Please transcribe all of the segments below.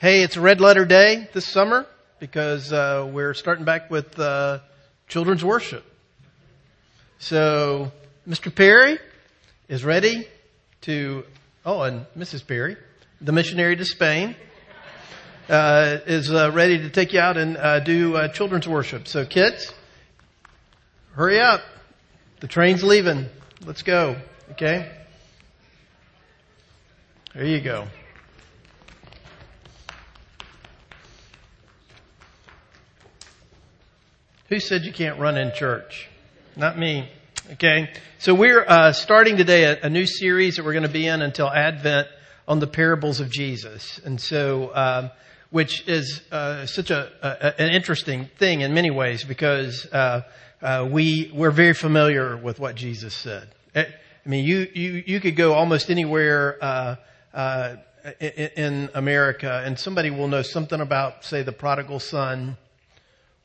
Hey, it's red letter day this summer because uh, we're starting back with uh, children's worship. So, Mr. Perry is ready to, oh, and Mrs. Perry, the missionary to Spain, uh, is uh, ready to take you out and uh, do uh, children's worship. So, kids, hurry up. The train's leaving. Let's go. Okay? There you go. Who said you can't run in church? Not me. Okay. So we're uh, starting today a, a, new series that we're going to be in until Advent on the parables of Jesus, and so um, which is uh, such a, a, an interesting thing in many ways because uh, uh we we're very familiar with what Jesus said. Eh, I mean, you you you could go almost anywhere. Uh, uh, in America, and somebody will know something about, say, the prodigal son,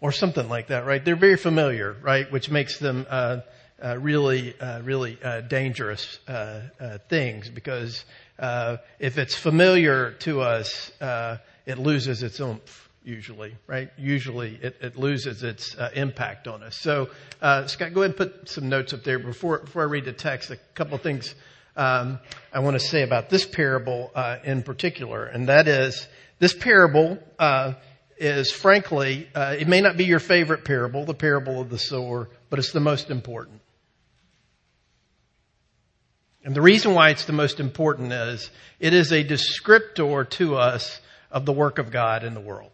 or something like that, right? They're very familiar, right? Which makes them uh, uh, really, uh, really uh, dangerous uh, uh, things because if it's familiar to us, it loses its oomph. Usually, right? Usually, it, it loses its impact on us. So, Scott, go ahead and put some notes up there before before I read the text. A couple of things um, I want to say about this parable in particular, and that is this parable is frankly, uh, it may not be your favorite parable, the parable of the sower, but it's the most important. And the reason why it's the most important is it is a descriptor to us of the work of God in the world.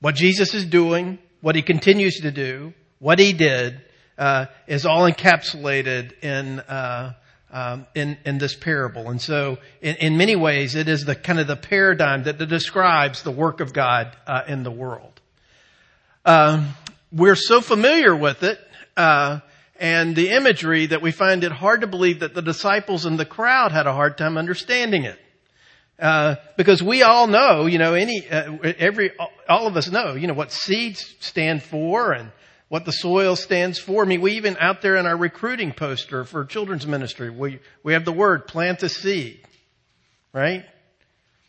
What Jesus is doing, what he continues to do, what he did, uh, is all encapsulated in uh, um, in in this parable. And so, in, in, many ways, it is the kind of the paradigm that describes the work of God uh, in the world. Um, we're so familiar with it. Uh, and the imagery that we find it hard to believe that the disciples and the crowd had a hard time understanding it. Uh, because we all know, you know, any, uh, every, all of us know, you know, what seeds stand for and what the soil stands for. I mean, we even out there in our recruiting poster for children's ministry, we, we have the word plant a seed, right?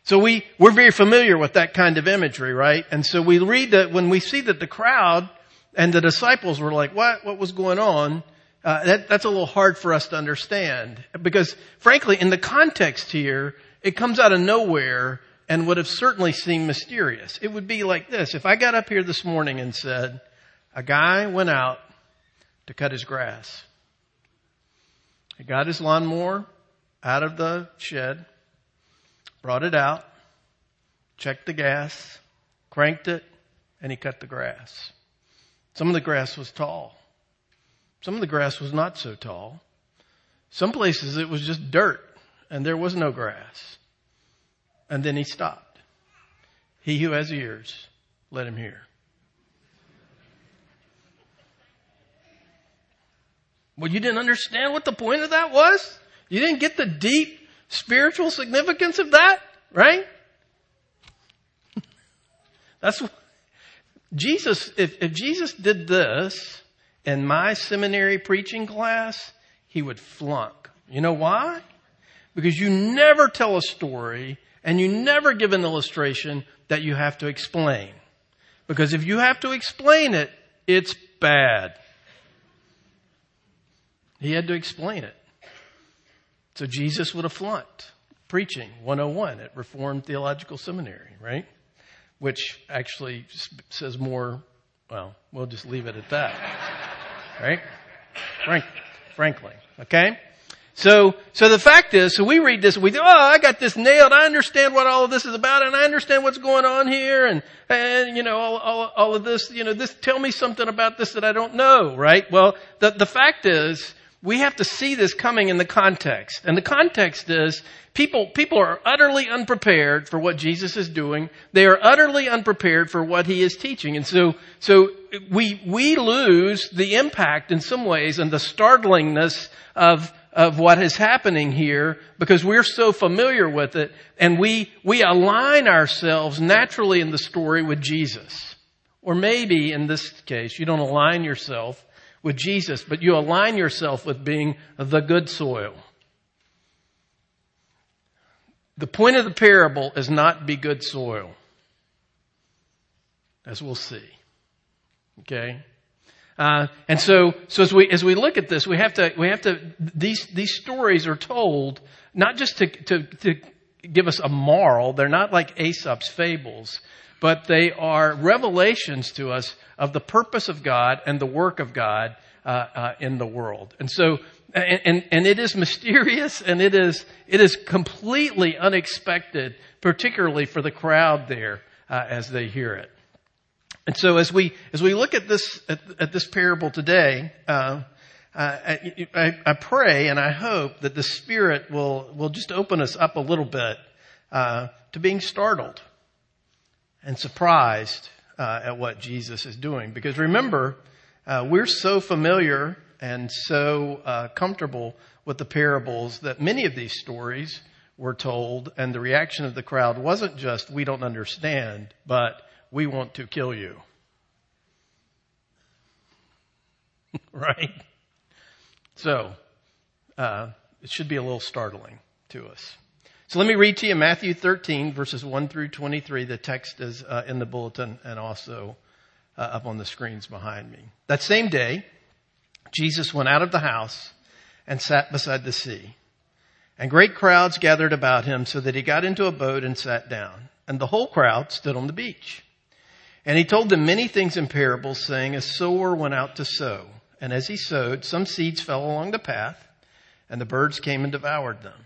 So we, we're very familiar with that kind of imagery, right? And so we read that when we see that the crowd and the disciples were like, what, what was going on? Uh, that, that's a little hard for us to understand because frankly, in the context here, it comes out of nowhere and would have certainly seemed mysterious. It would be like this. If I got up here this morning and said, a guy went out to cut his grass. He got his lawnmower out of the shed, brought it out, checked the gas, cranked it, and he cut the grass. Some of the grass was tall. Some of the grass was not so tall. Some places it was just dirt and there was no grass. And then he stopped. He who has ears, let him hear. Well, you didn't understand what the point of that was? You didn't get the deep spiritual significance of that, right? That's what, Jesus, if, if Jesus did this in my seminary preaching class, he would flunk. You know why? Because you never tell a story and you never give an illustration that you have to explain. Because if you have to explain it, it's bad. He had to explain it. So Jesus would have flunked preaching 101 at Reformed Theological Seminary, right? Which actually says more, well, we'll just leave it at that, right? Frank, frankly, okay? So, so the fact is, so we read this, we think, oh, I got this nailed. I understand what all of this is about and I understand what's going on here and, and, you know, all, all, all of this, you know, this, tell me something about this that I don't know, right? Well, the, the fact is, we have to see this coming in the context. And the context is people, people are utterly unprepared for what Jesus is doing. They are utterly unprepared for what he is teaching. And so, so we, we lose the impact in some ways and the startlingness of, of what is happening here because we're so familiar with it and we, we align ourselves naturally in the story with Jesus. Or maybe in this case, you don't align yourself with Jesus, but you align yourself with being the good soil. the point of the parable is not be good soil. As we'll see. Okay? Uh, and so, so as we as we look at this, we have to we have to these these stories are told not just to to to give us a moral. They're not like Aesop's fables, but they are revelations to us of the purpose of God and the work of God uh, uh, in the world. And so, and, and and it is mysterious and it is it is completely unexpected, particularly for the crowd there uh, as they hear it. And so as we, as we look at this, at, at this parable today, uh, I, I, I, pray and I hope that the Spirit will, will just open us up a little bit, uh, to being startled and surprised, uh, at what Jesus is doing. Because remember, uh, we're so familiar and so, uh, comfortable with the parables that many of these stories were told and the reaction of the crowd wasn't just, we don't understand, but we want to kill you. right? So, uh, it should be a little startling to us. So let me read to you Matthew 13 verses 1 through 23. The text is uh, in the bulletin and also uh, up on the screens behind me. That same day, Jesus went out of the house and sat beside the sea. And great crowds gathered about him so that he got into a boat and sat down. And the whole crowd stood on the beach. And he told them many things in parables, saying, A sower went out to sow. And as he sowed, some seeds fell along the path, and the birds came and devoured them.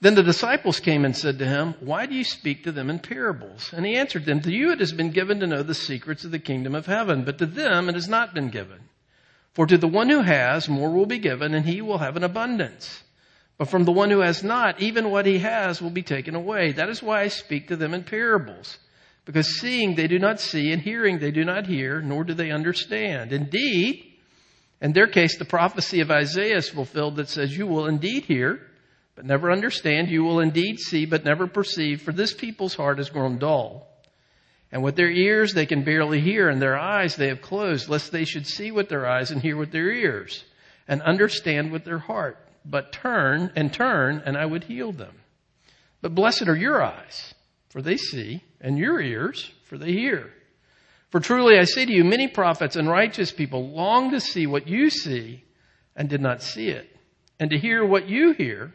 Then the disciples came and said to him, Why do you speak to them in parables? And he answered them, To you it has been given to know the secrets of the kingdom of heaven, but to them it has not been given. For to the one who has, more will be given, and he will have an abundance. But from the one who has not, even what he has will be taken away. That is why I speak to them in parables. Because seeing they do not see, and hearing they do not hear, nor do they understand. Indeed, in their case, the prophecy of Isaiah is fulfilled that says, You will indeed hear, but never understand. You will indeed see, but never perceive, for this people's heart has grown dull. And with their ears they can barely hear, and their eyes they have closed, lest they should see with their eyes and hear with their ears, and understand with their heart. But turn and turn, and I would heal them. But blessed are your eyes, for they see, and your ears, for they hear. For truly I say to you, many prophets and righteous people long to see what you see and did not see it, and to hear what you hear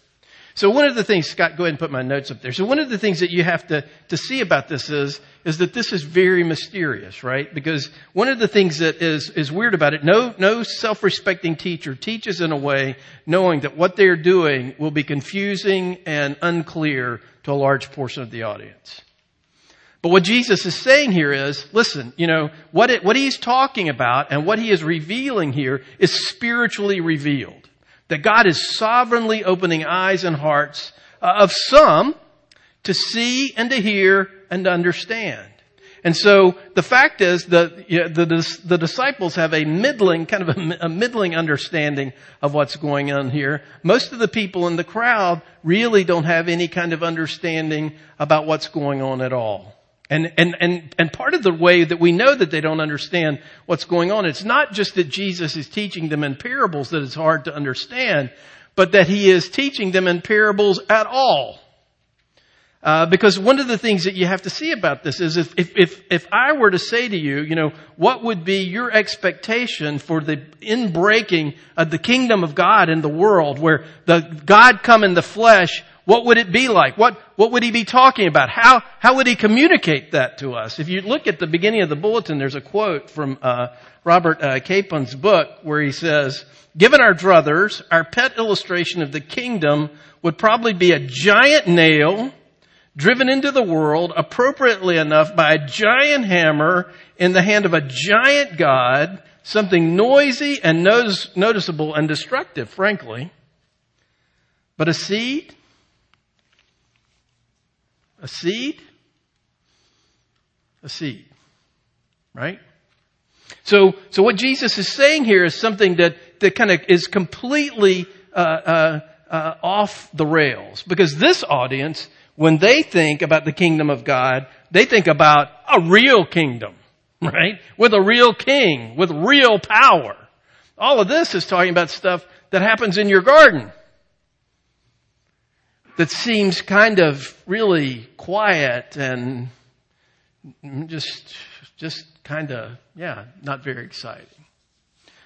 So one of the things, Scott, go ahead and put my notes up there. So one of the things that you have to, to see about this is, is that this is very mysterious, right? Because one of the things that is, is weird about it, no, no self-respecting teacher teaches in a way knowing that what they're doing will be confusing and unclear to a large portion of the audience. But what Jesus is saying here is, listen, you know, what, it, what he's talking about and what he is revealing here is spiritually revealed. That God is sovereignly opening eyes and hearts uh, of some to see and to hear and to understand. And so the fact is that you know, the, the, disciples have a middling, kind of a, a, middling understanding of what's going on here. Most of the people in the crowd really don't have any kind of understanding about what's going on at all. And, and, and, and part of the way that we know that they don't understand what's going on, it's not just that Jesus is teaching them in parables that it's hard to understand, but that he is teaching them in parables at all. Uh, because one of the things that you have to see about this is if, if, if, if I were to say to you, you know, what would be your expectation for the inbreaking of the kingdom of God in the world where the God come in the flesh, what would it be like? What, what would he be talking about? How, how would he communicate that to us? If you look at the beginning of the bulletin, there's a quote from, uh, Robert uh, Capon's book where he says, given our druthers, our pet illustration of the kingdom would probably be a giant nail driven into the world appropriately enough by a giant hammer in the hand of a giant God, something noisy and notice, noticeable and destructive, frankly. But a seed? A seed? A seed. Right? So, so what Jesus is saying here is something that, that kind of is completely uh, uh, uh, off the rails. Because this audience when they think about the kingdom of God, they think about a real kingdom, right? With a real king, with real power. All of this is talking about stuff that happens in your garden. That seems kind of really quiet and just, just kind of, yeah, not very exciting.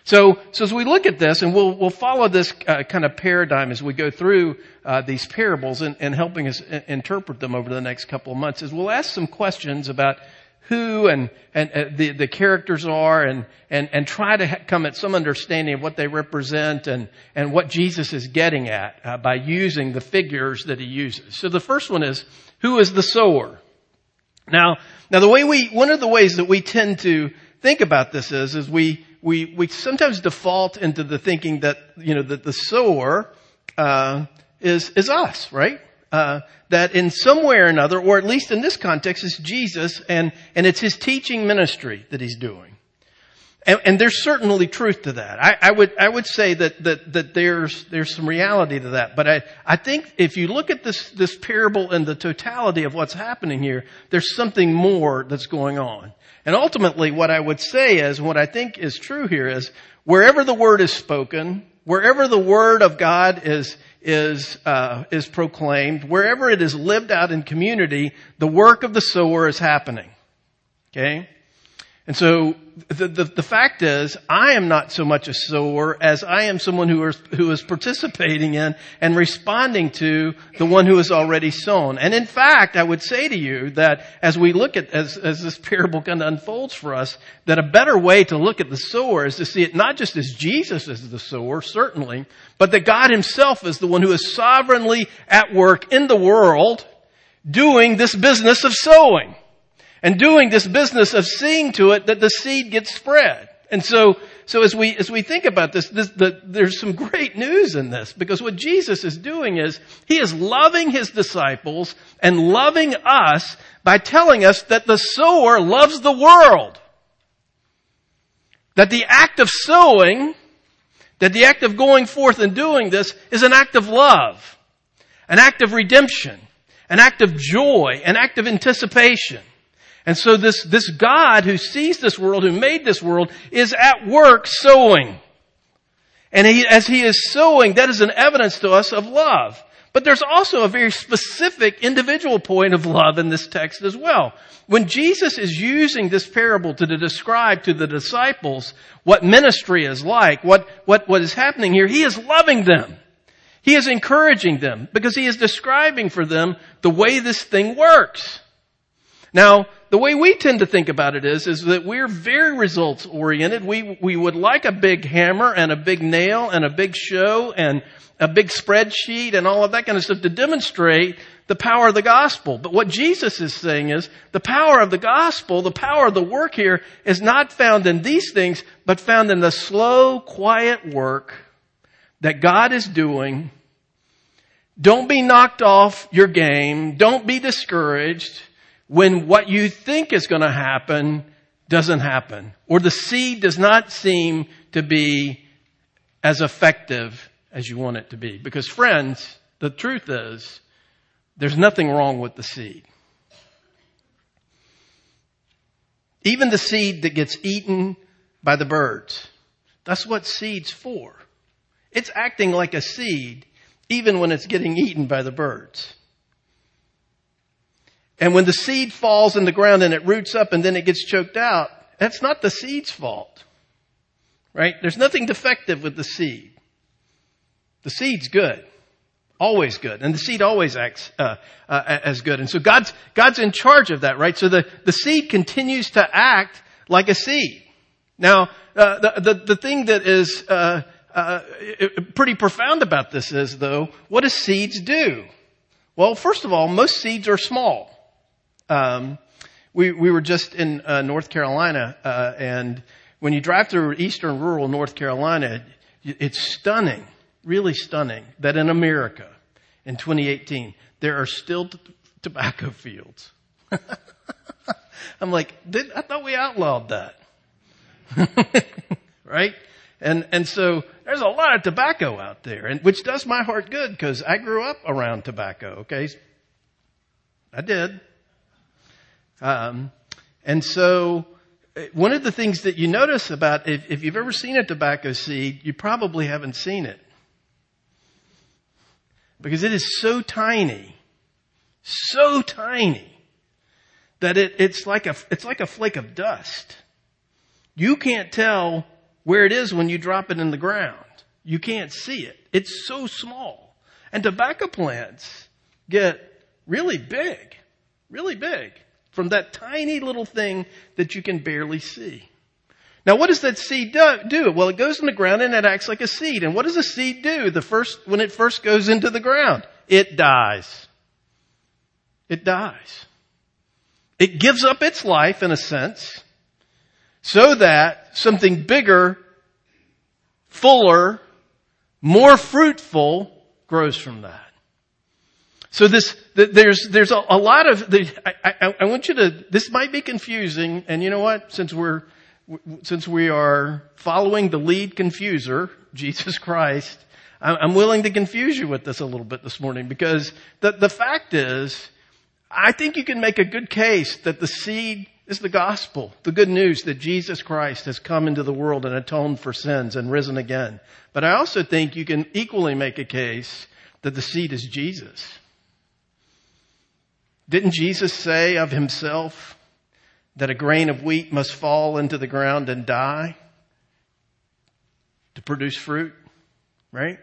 So, so as we look at this, and we'll, we'll follow this uh, kind of paradigm as we go through uh, these parables and, and helping us interpret them over the next couple of months, is we'll ask some questions about who and, and uh, the, the characters are and, and, and try to ha- come at some understanding of what they represent and, and what Jesus is getting at uh, by using the figures that he uses. So the first one is, who is the sower? Now, now the way we, one of the ways that we tend to think about this is, is we, we, we sometimes default into the thinking that, you know, that the sower, uh, is, is us, right? Uh, that in some way or another, or at least in this context, is Jesus and, and it's his teaching ministry that he's doing. And, and there's certainly truth to that. I, I, would, I would say that, that, that there's, there's some reality to that. But I, I think if you look at this, this parable and the totality of what's happening here, there's something more that's going on. And ultimately what I would say is, what I think is true here is, wherever the word is spoken, wherever the word of God is, is, uh, is proclaimed, wherever it is lived out in community, the work of the sower is happening. Okay? And so the, the, the, fact is, I am not so much a sower as I am someone who is, who is participating in and responding to the one who has already sown. And in fact, I would say to you that as we look at, as, as this parable kind of unfolds for us, that a better way to look at the sower is to see it not just as Jesus is the sower, certainly, but that God himself is the one who is sovereignly at work in the world doing this business of sowing and doing this business of seeing to it that the seed gets spread. And so, so as we, as we think about this, this the, there's some great news in this because what Jesus is doing is he is loving his disciples and loving us by telling us that the sower loves the world. That the act of sowing, that the act of going forth and doing this is an act of love, an act of redemption, an act of joy, an act of anticipation. And so this, this God who sees this world, who made this world, is at work sowing. And he, as he is sowing, that is an evidence to us of love. But there's also a very specific individual point of love in this text as well. When Jesus is using this parable to describe to the disciples what ministry is like, what, what, what is happening here, he is loving them. He is encouraging them because he is describing for them the way this thing works. Now, the way we tend to think about it is, is that we're very results oriented. We, we would like a big hammer and a big nail and a big show and a big spreadsheet and all of that kind of stuff to demonstrate the power of the gospel. But what Jesus is saying is the power of the gospel, the power of the work here is not found in these things, but found in the slow, quiet work that God is doing. Don't be knocked off your game. Don't be discouraged when what you think is going to happen doesn't happen, or the seed does not seem to be as effective as you want it to be. Because friends, the truth is, there's nothing wrong with the seed. even the seed that gets eaten by the birds. That's what seed's for. It's acting like a seed even when it's getting eaten by the birds. And when the seed falls in the ground and it roots up and then it gets choked out, that's not the seed's fault. Right? There's nothing defective with the seed. The seed's good. Always good. And the seed always acts uh, uh, as good. And so God's, God's in charge of that, right? So the, the seed continues to act like a seed. Now, uh, the, the, the thing that is uh, uh, pretty profound about this is, though, what do seeds do? Well, first of all, most seeds are small. Um, we we were just in uh, North Carolina, uh, and when you drive through eastern rural North Carolina, it's stunning, really stunning, that in America, in 2018, there are still t- tobacco fields. I'm like, I thought we outlawed that, right? And and so there's a lot of tobacco out there, and which does my heart good because I grew up around tobacco. Okay, I did. Um, and so one of the things that you notice about if, if you've ever seen a tobacco seed, you probably haven't seen it. Because it is so tiny, so tiny, that it, it's like a, it's like a flake of dust. You can't tell where it is when you drop it in the ground. You can't see it. It's so small. And tobacco plants get really big, really big from that tiny little thing that you can barely see. Now what does that seed do? Well, it goes in the ground and it acts like a seed. And what does a seed do the first, when it first goes into the ground? It dies. It dies. It gives up its life in a sense so that something bigger, fuller, more fruitful grows from that. So this, there's, there's a, lot of, the, I, I, I want you to, this might be confusing, and you know what? Since we're, since we are following the lead confuser, Jesus Christ, I'm willing to confuse you with this a little bit this morning because the, the fact is, I think you can make a good case that the seed is the gospel, the good news that Jesus Christ has come into the world and atoned for sins and risen again. But I also think you can equally make a case that the seed is Jesus. Didn't Jesus say of himself that a grain of wheat must fall into the ground and die to produce fruit? Right?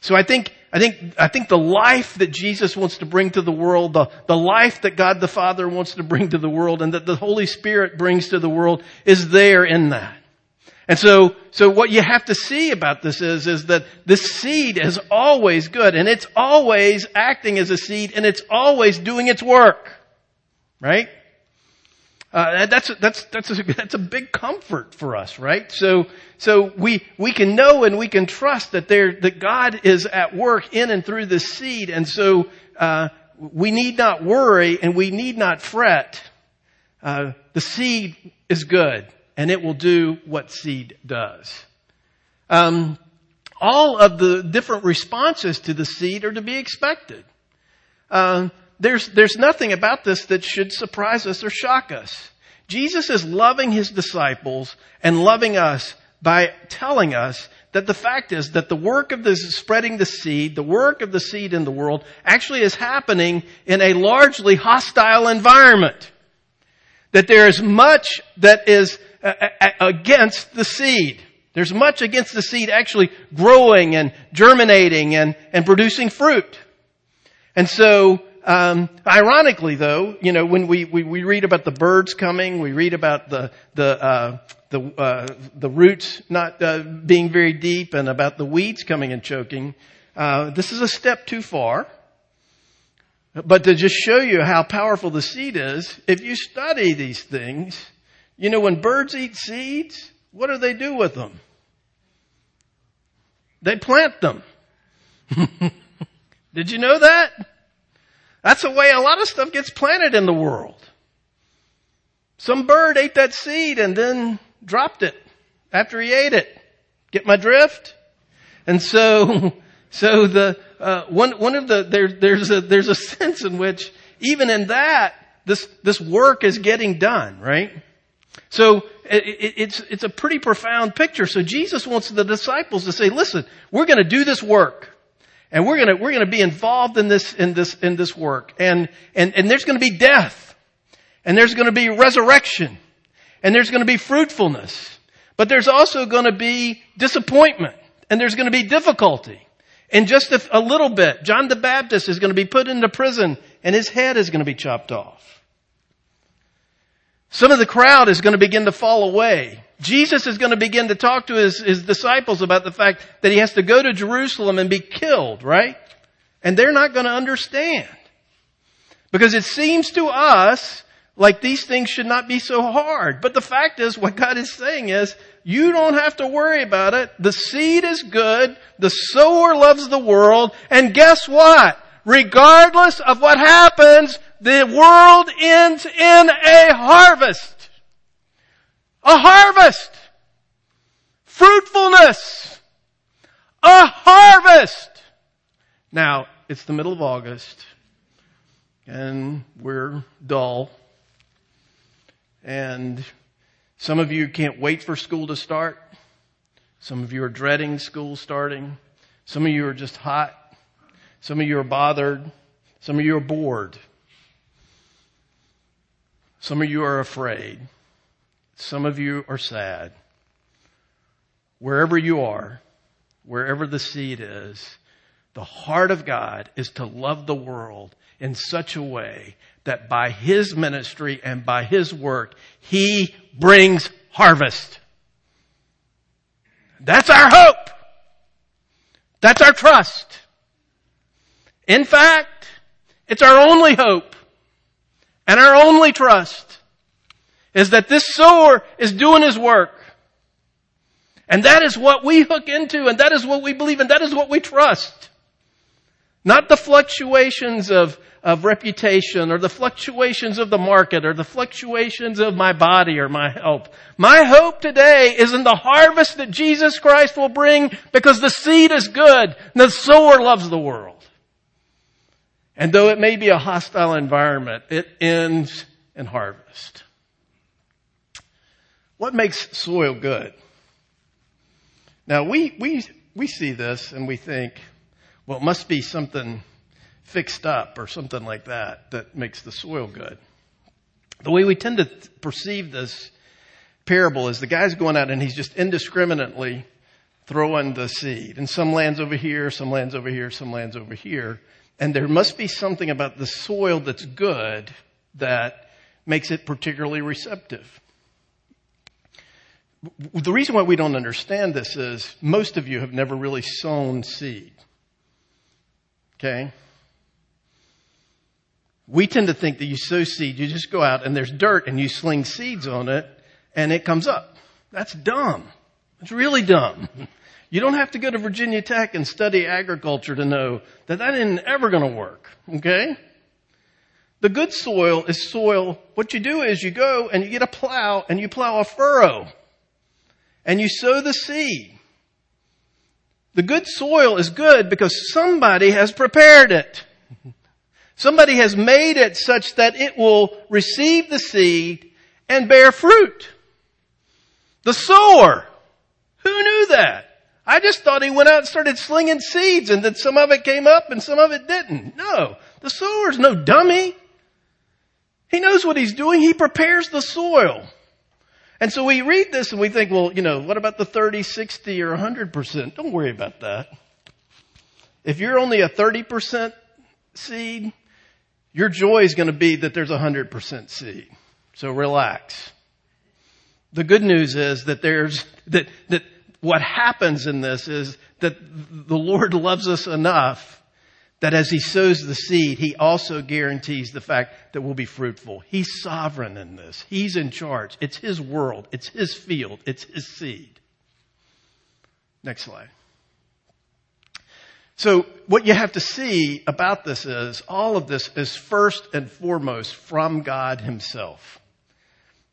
So I think, I think, I think the life that Jesus wants to bring to the world, the, the life that God the Father wants to bring to the world and that the Holy Spirit brings to the world is there in that. And so, so what you have to see about this is, is that the seed is always good and it's always acting as a seed and it's always doing its work. Right? Uh, that's, that's, that's a, that's a big comfort for us, right? So, so we, we can know and we can trust that there, that God is at work in and through this seed. And so, uh, we need not worry and we need not fret. Uh, the seed is good and it will do what seed does. Um, all of the different responses to the seed are to be expected. Um, there's there's nothing about this that should surprise us or shock us. Jesus is loving his disciples and loving us by telling us that the fact is that the work of this spreading the seed, the work of the seed in the world, actually is happening in a largely hostile environment. That there is much that is against the seed. There's much against the seed actually growing and germinating and, and producing fruit. And so, um, ironically though, you know, when we, we, we, read about the birds coming, we read about the, the, uh, the, uh, the roots not uh, being very deep and about the weeds coming and choking, uh, this is a step too far. But to just show you how powerful the seed is, if you study these things, you know, when birds eat seeds, what do they do with them? They plant them. Did you know that? That's the way a lot of stuff gets planted in the world. Some bird ate that seed and then dropped it after he ate it. Get my drift? And so, so the, uh, one, one of the, there, there's a, there's a sense in which even in that, this, this work is getting done, right? So it's, it's a pretty profound picture. So Jesus wants the disciples to say, listen, we're going to do this work. And we're going to, we're to be involved in this, in this, in this work. And, and, and there's going to be death. And there's going to be resurrection. And there's going to be fruitfulness. But there's also going to be disappointment. And there's going to be difficulty. In just a, a little bit, John the Baptist is going to be put into prison and his head is going to be chopped off. Some of the crowd is going to begin to fall away. Jesus is going to begin to talk to his, his disciples about the fact that he has to go to Jerusalem and be killed, right? And they're not going to understand. Because it seems to us like these things should not be so hard. But the fact is, what God is saying is, you don't have to worry about it. The seed is good. The sower loves the world. And guess what? Regardless of what happens, the world ends in a harvest. A harvest. Fruitfulness. A harvest. Now, it's the middle of August and we're dull and some of you can't wait for school to start. Some of you are dreading school starting. Some of you are just hot. Some of you are bothered. Some of you are bored. Some of you are afraid. Some of you are sad. Wherever you are, wherever the seed is, the heart of God is to love the world in such a way that by His ministry and by His work, He brings harvest. That's our hope. That's our trust. In fact, it's our only hope and our only trust is that this sower is doing his work. And that is what we hook into and that is what we believe and that is what we trust. Not the fluctuations of of reputation or the fluctuations of the market or the fluctuations of my body or my health. My hope today is in the harvest that Jesus Christ will bring because the seed is good and the sower loves the world. And though it may be a hostile environment, it ends in harvest. What makes soil good? Now we, we, we see this and we think, well, it must be something fixed up or something like that that makes the soil good. The way we tend to perceive this parable is the guy's going out and he's just indiscriminately throwing the seed. And some lands over here, some lands over here, some lands over here. And there must be something about the soil that's good that makes it particularly receptive. The reason why we don't understand this is most of you have never really sown seed. Okay? We tend to think that you sow seed, you just go out and there's dirt and you sling seeds on it and it comes up. That's dumb. It's really dumb. You don't have to go to Virginia Tech and study agriculture to know that that isn't ever going to work. Okay? The good soil is soil. What you do is you go and you get a plow and you plow a furrow and you sow the seed. The good soil is good because somebody has prepared it. Somebody has made it such that it will receive the seed and bear fruit. The sower. Who knew that? I just thought he went out and started slinging seeds and that some of it came up and some of it didn't. No. The sower's no dummy. He knows what he's doing. He prepares the soil. And so we read this and we think, well, you know, what about the 30, 60, or 100%? Don't worry about that. If you're only a 30% seed, your joy is going to be that there's a hundred percent seed. So relax. The good news is that there's, that, that what happens in this is that the Lord loves us enough that as He sows the seed, He also guarantees the fact that we'll be fruitful. He's sovereign in this. He's in charge. It's His world. It's His field. It's His seed. Next slide. So what you have to see about this is all of this is first and foremost from God himself.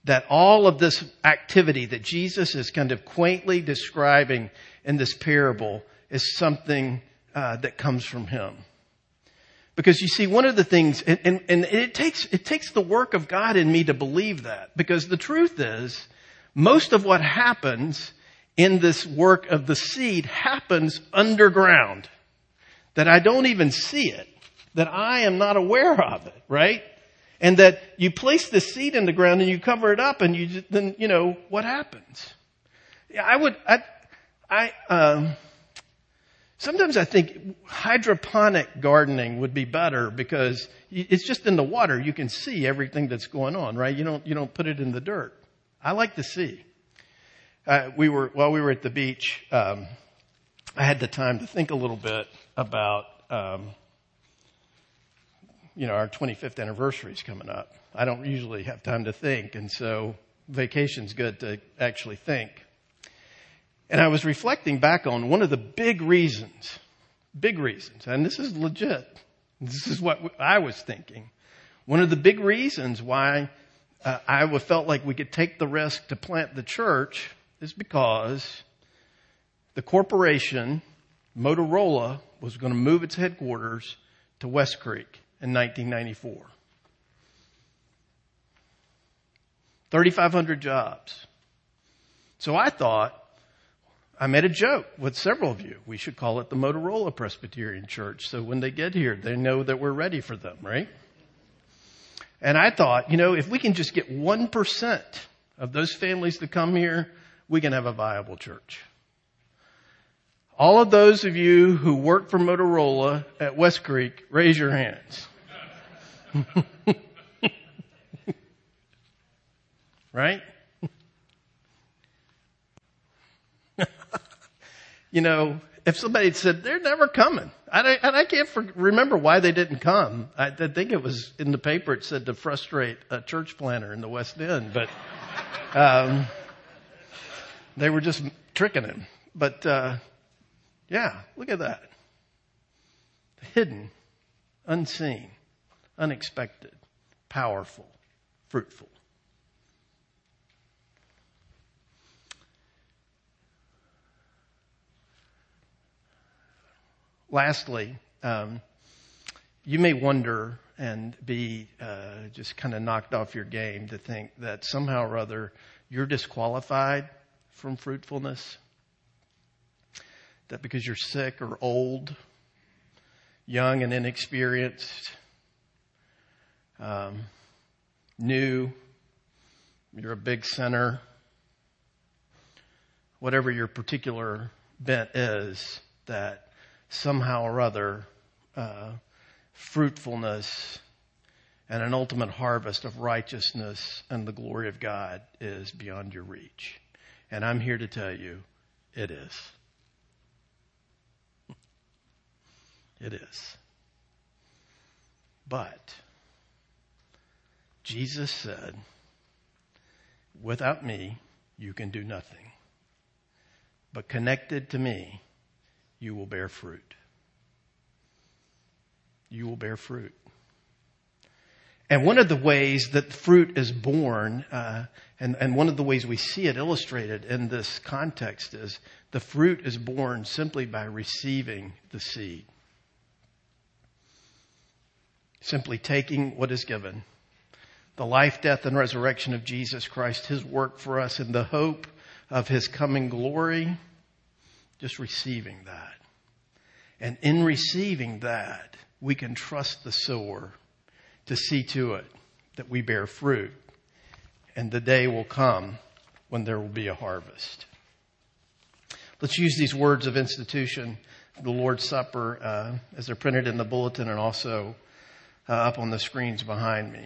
That all of this activity that Jesus is kind of quaintly describing in this parable is something uh, that comes from him. Because you see, one of the things, and, and, and, it takes, it takes the work of God in me to believe that. Because the truth is, most of what happens in this work of the seed happens underground. That I don't even see it. That I am not aware of it, right? And that you place the seed in the ground and you cover it up and you then, you know, what happens? I would, I, I, um, Sometimes I think hydroponic gardening would be better because it's just in the water. You can see everything that's going on, right? You don't, you don't put it in the dirt. I like to see. Uh, we were, while we were at the beach, um, I had the time to think a little bit about, um, you know, our 25th anniversary is coming up. I don't usually have time to think, and so vacation's good to actually think. And I was reflecting back on one of the big reasons, big reasons, and this is legit. This is what I was thinking. One of the big reasons why uh, I felt like we could take the risk to plant the church is because the corporation, Motorola, was going to move its headquarters to West Creek in 1994. 3,500 jobs. So I thought, I made a joke with several of you. We should call it the Motorola Presbyterian Church. So when they get here, they know that we're ready for them, right? And I thought, you know, if we can just get 1% of those families to come here, we can have a viable church. All of those of you who work for Motorola at West Creek, raise your hands. right? you know, if somebody said they're never coming, I, and I can't for, remember why they didn't come. I, I, think it was in the paper. It said to frustrate a church planter in the West End, but um, they were just tricking him. But uh, yeah, look at that, hidden, unseen, unexpected, powerful, fruitful. Lastly, um, you may wonder and be uh, just kind of knocked off your game to think that somehow or other you're disqualified from fruitfulness. That because you're sick or old, young and inexperienced, um, new, you're a big sinner, whatever your particular bent is, that somehow or other uh, fruitfulness and an ultimate harvest of righteousness and the glory of God is beyond your reach. And I'm here to tell you, it is. It is. But Jesus said, without me, you can do nothing. But connected to me, you will bear fruit. You will bear fruit. And one of the ways that fruit is born, uh, and, and one of the ways we see it illustrated in this context is the fruit is born simply by receiving the seed. Simply taking what is given. The life, death, and resurrection of Jesus Christ, His work for us in the hope of His coming glory just receiving that. And in receiving that, we can trust the sower to see to it that we bear fruit. And the day will come when there will be a harvest. Let's use these words of institution, the Lord's Supper, uh, as they're printed in the bulletin and also uh, up on the screens behind me.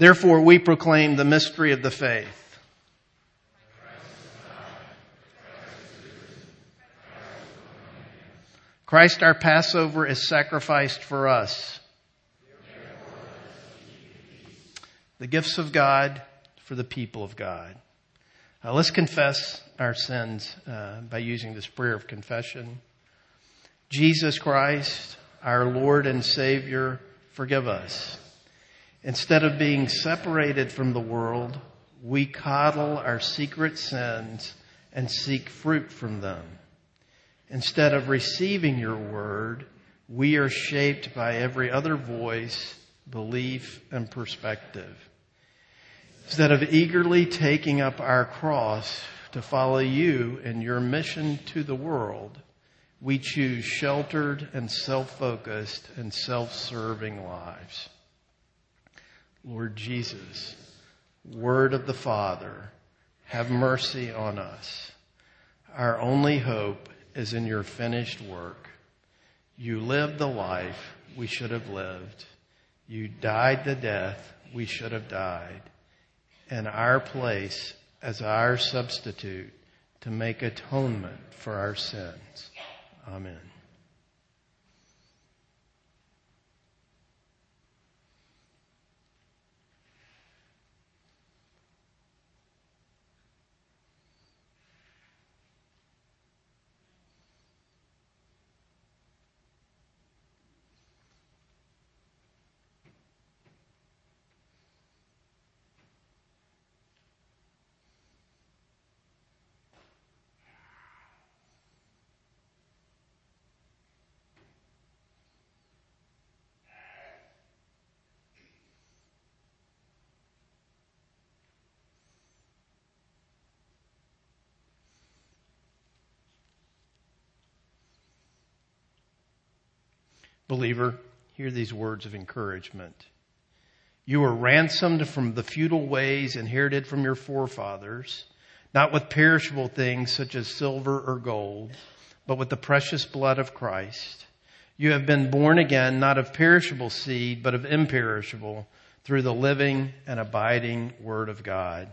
Therefore, we proclaim the mystery of the faith. Christ our Passover is sacrificed for us. The gifts of God for the people of God. Uh, let's confess our sins uh, by using this prayer of confession. Jesus Christ, our Lord and Savior, forgive us. Instead of being separated from the world, we coddle our secret sins and seek fruit from them. Instead of receiving your word, we are shaped by every other voice, belief, and perspective. Instead of eagerly taking up our cross to follow you and your mission to the world, we choose sheltered and self-focused and self-serving lives. Lord Jesus, Word of the Father, have mercy on us. Our only hope is in your finished work. You lived the life we should have lived. You died the death we should have died in our place as our substitute to make atonement for our sins. Amen. Believer, hear these words of encouragement. You were ransomed from the futile ways inherited from your forefathers, not with perishable things such as silver or gold, but with the precious blood of Christ. You have been born again, not of perishable seed, but of imperishable, through the living and abiding Word of God.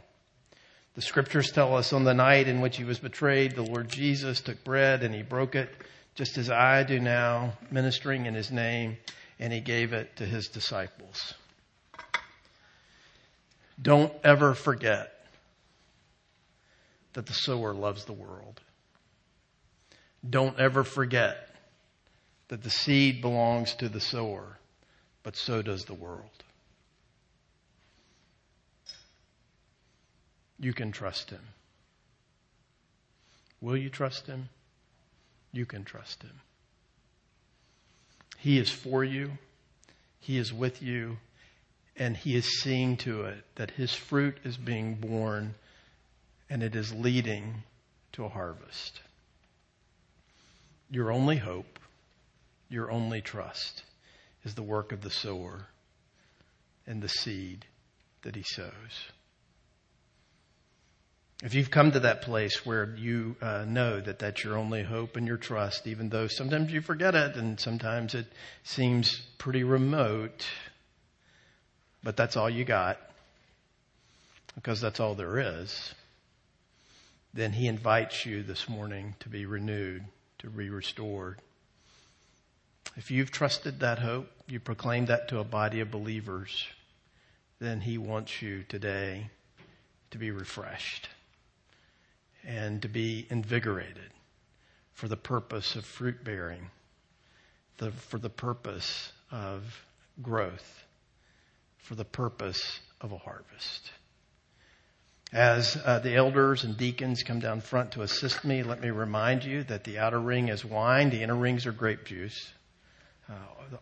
The scriptures tell us on the night in which he was betrayed, the Lord Jesus took bread and he broke it just as I do now, ministering in his name, and he gave it to his disciples. Don't ever forget that the sower loves the world. Don't ever forget that the seed belongs to the sower, but so does the world. You can trust him. Will you trust him? You can trust him. He is for you. He is with you. And he is seeing to it that his fruit is being borne and it is leading to a harvest. Your only hope, your only trust is the work of the sower and the seed that he sows. If you've come to that place where you uh, know that that's your only hope and your trust, even though sometimes you forget it and sometimes it seems pretty remote, but that's all you got because that's all there is, then he invites you this morning to be renewed, to be restored. If you've trusted that hope, you proclaim that to a body of believers, then he wants you today to be refreshed and to be invigorated for the purpose of fruit bearing, the, for the purpose of growth, for the purpose of a harvest. As uh, the elders and deacons come down front to assist me, let me remind you that the outer ring is wine, the inner rings are grape juice. Uh,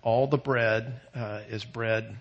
all the bread uh, is bread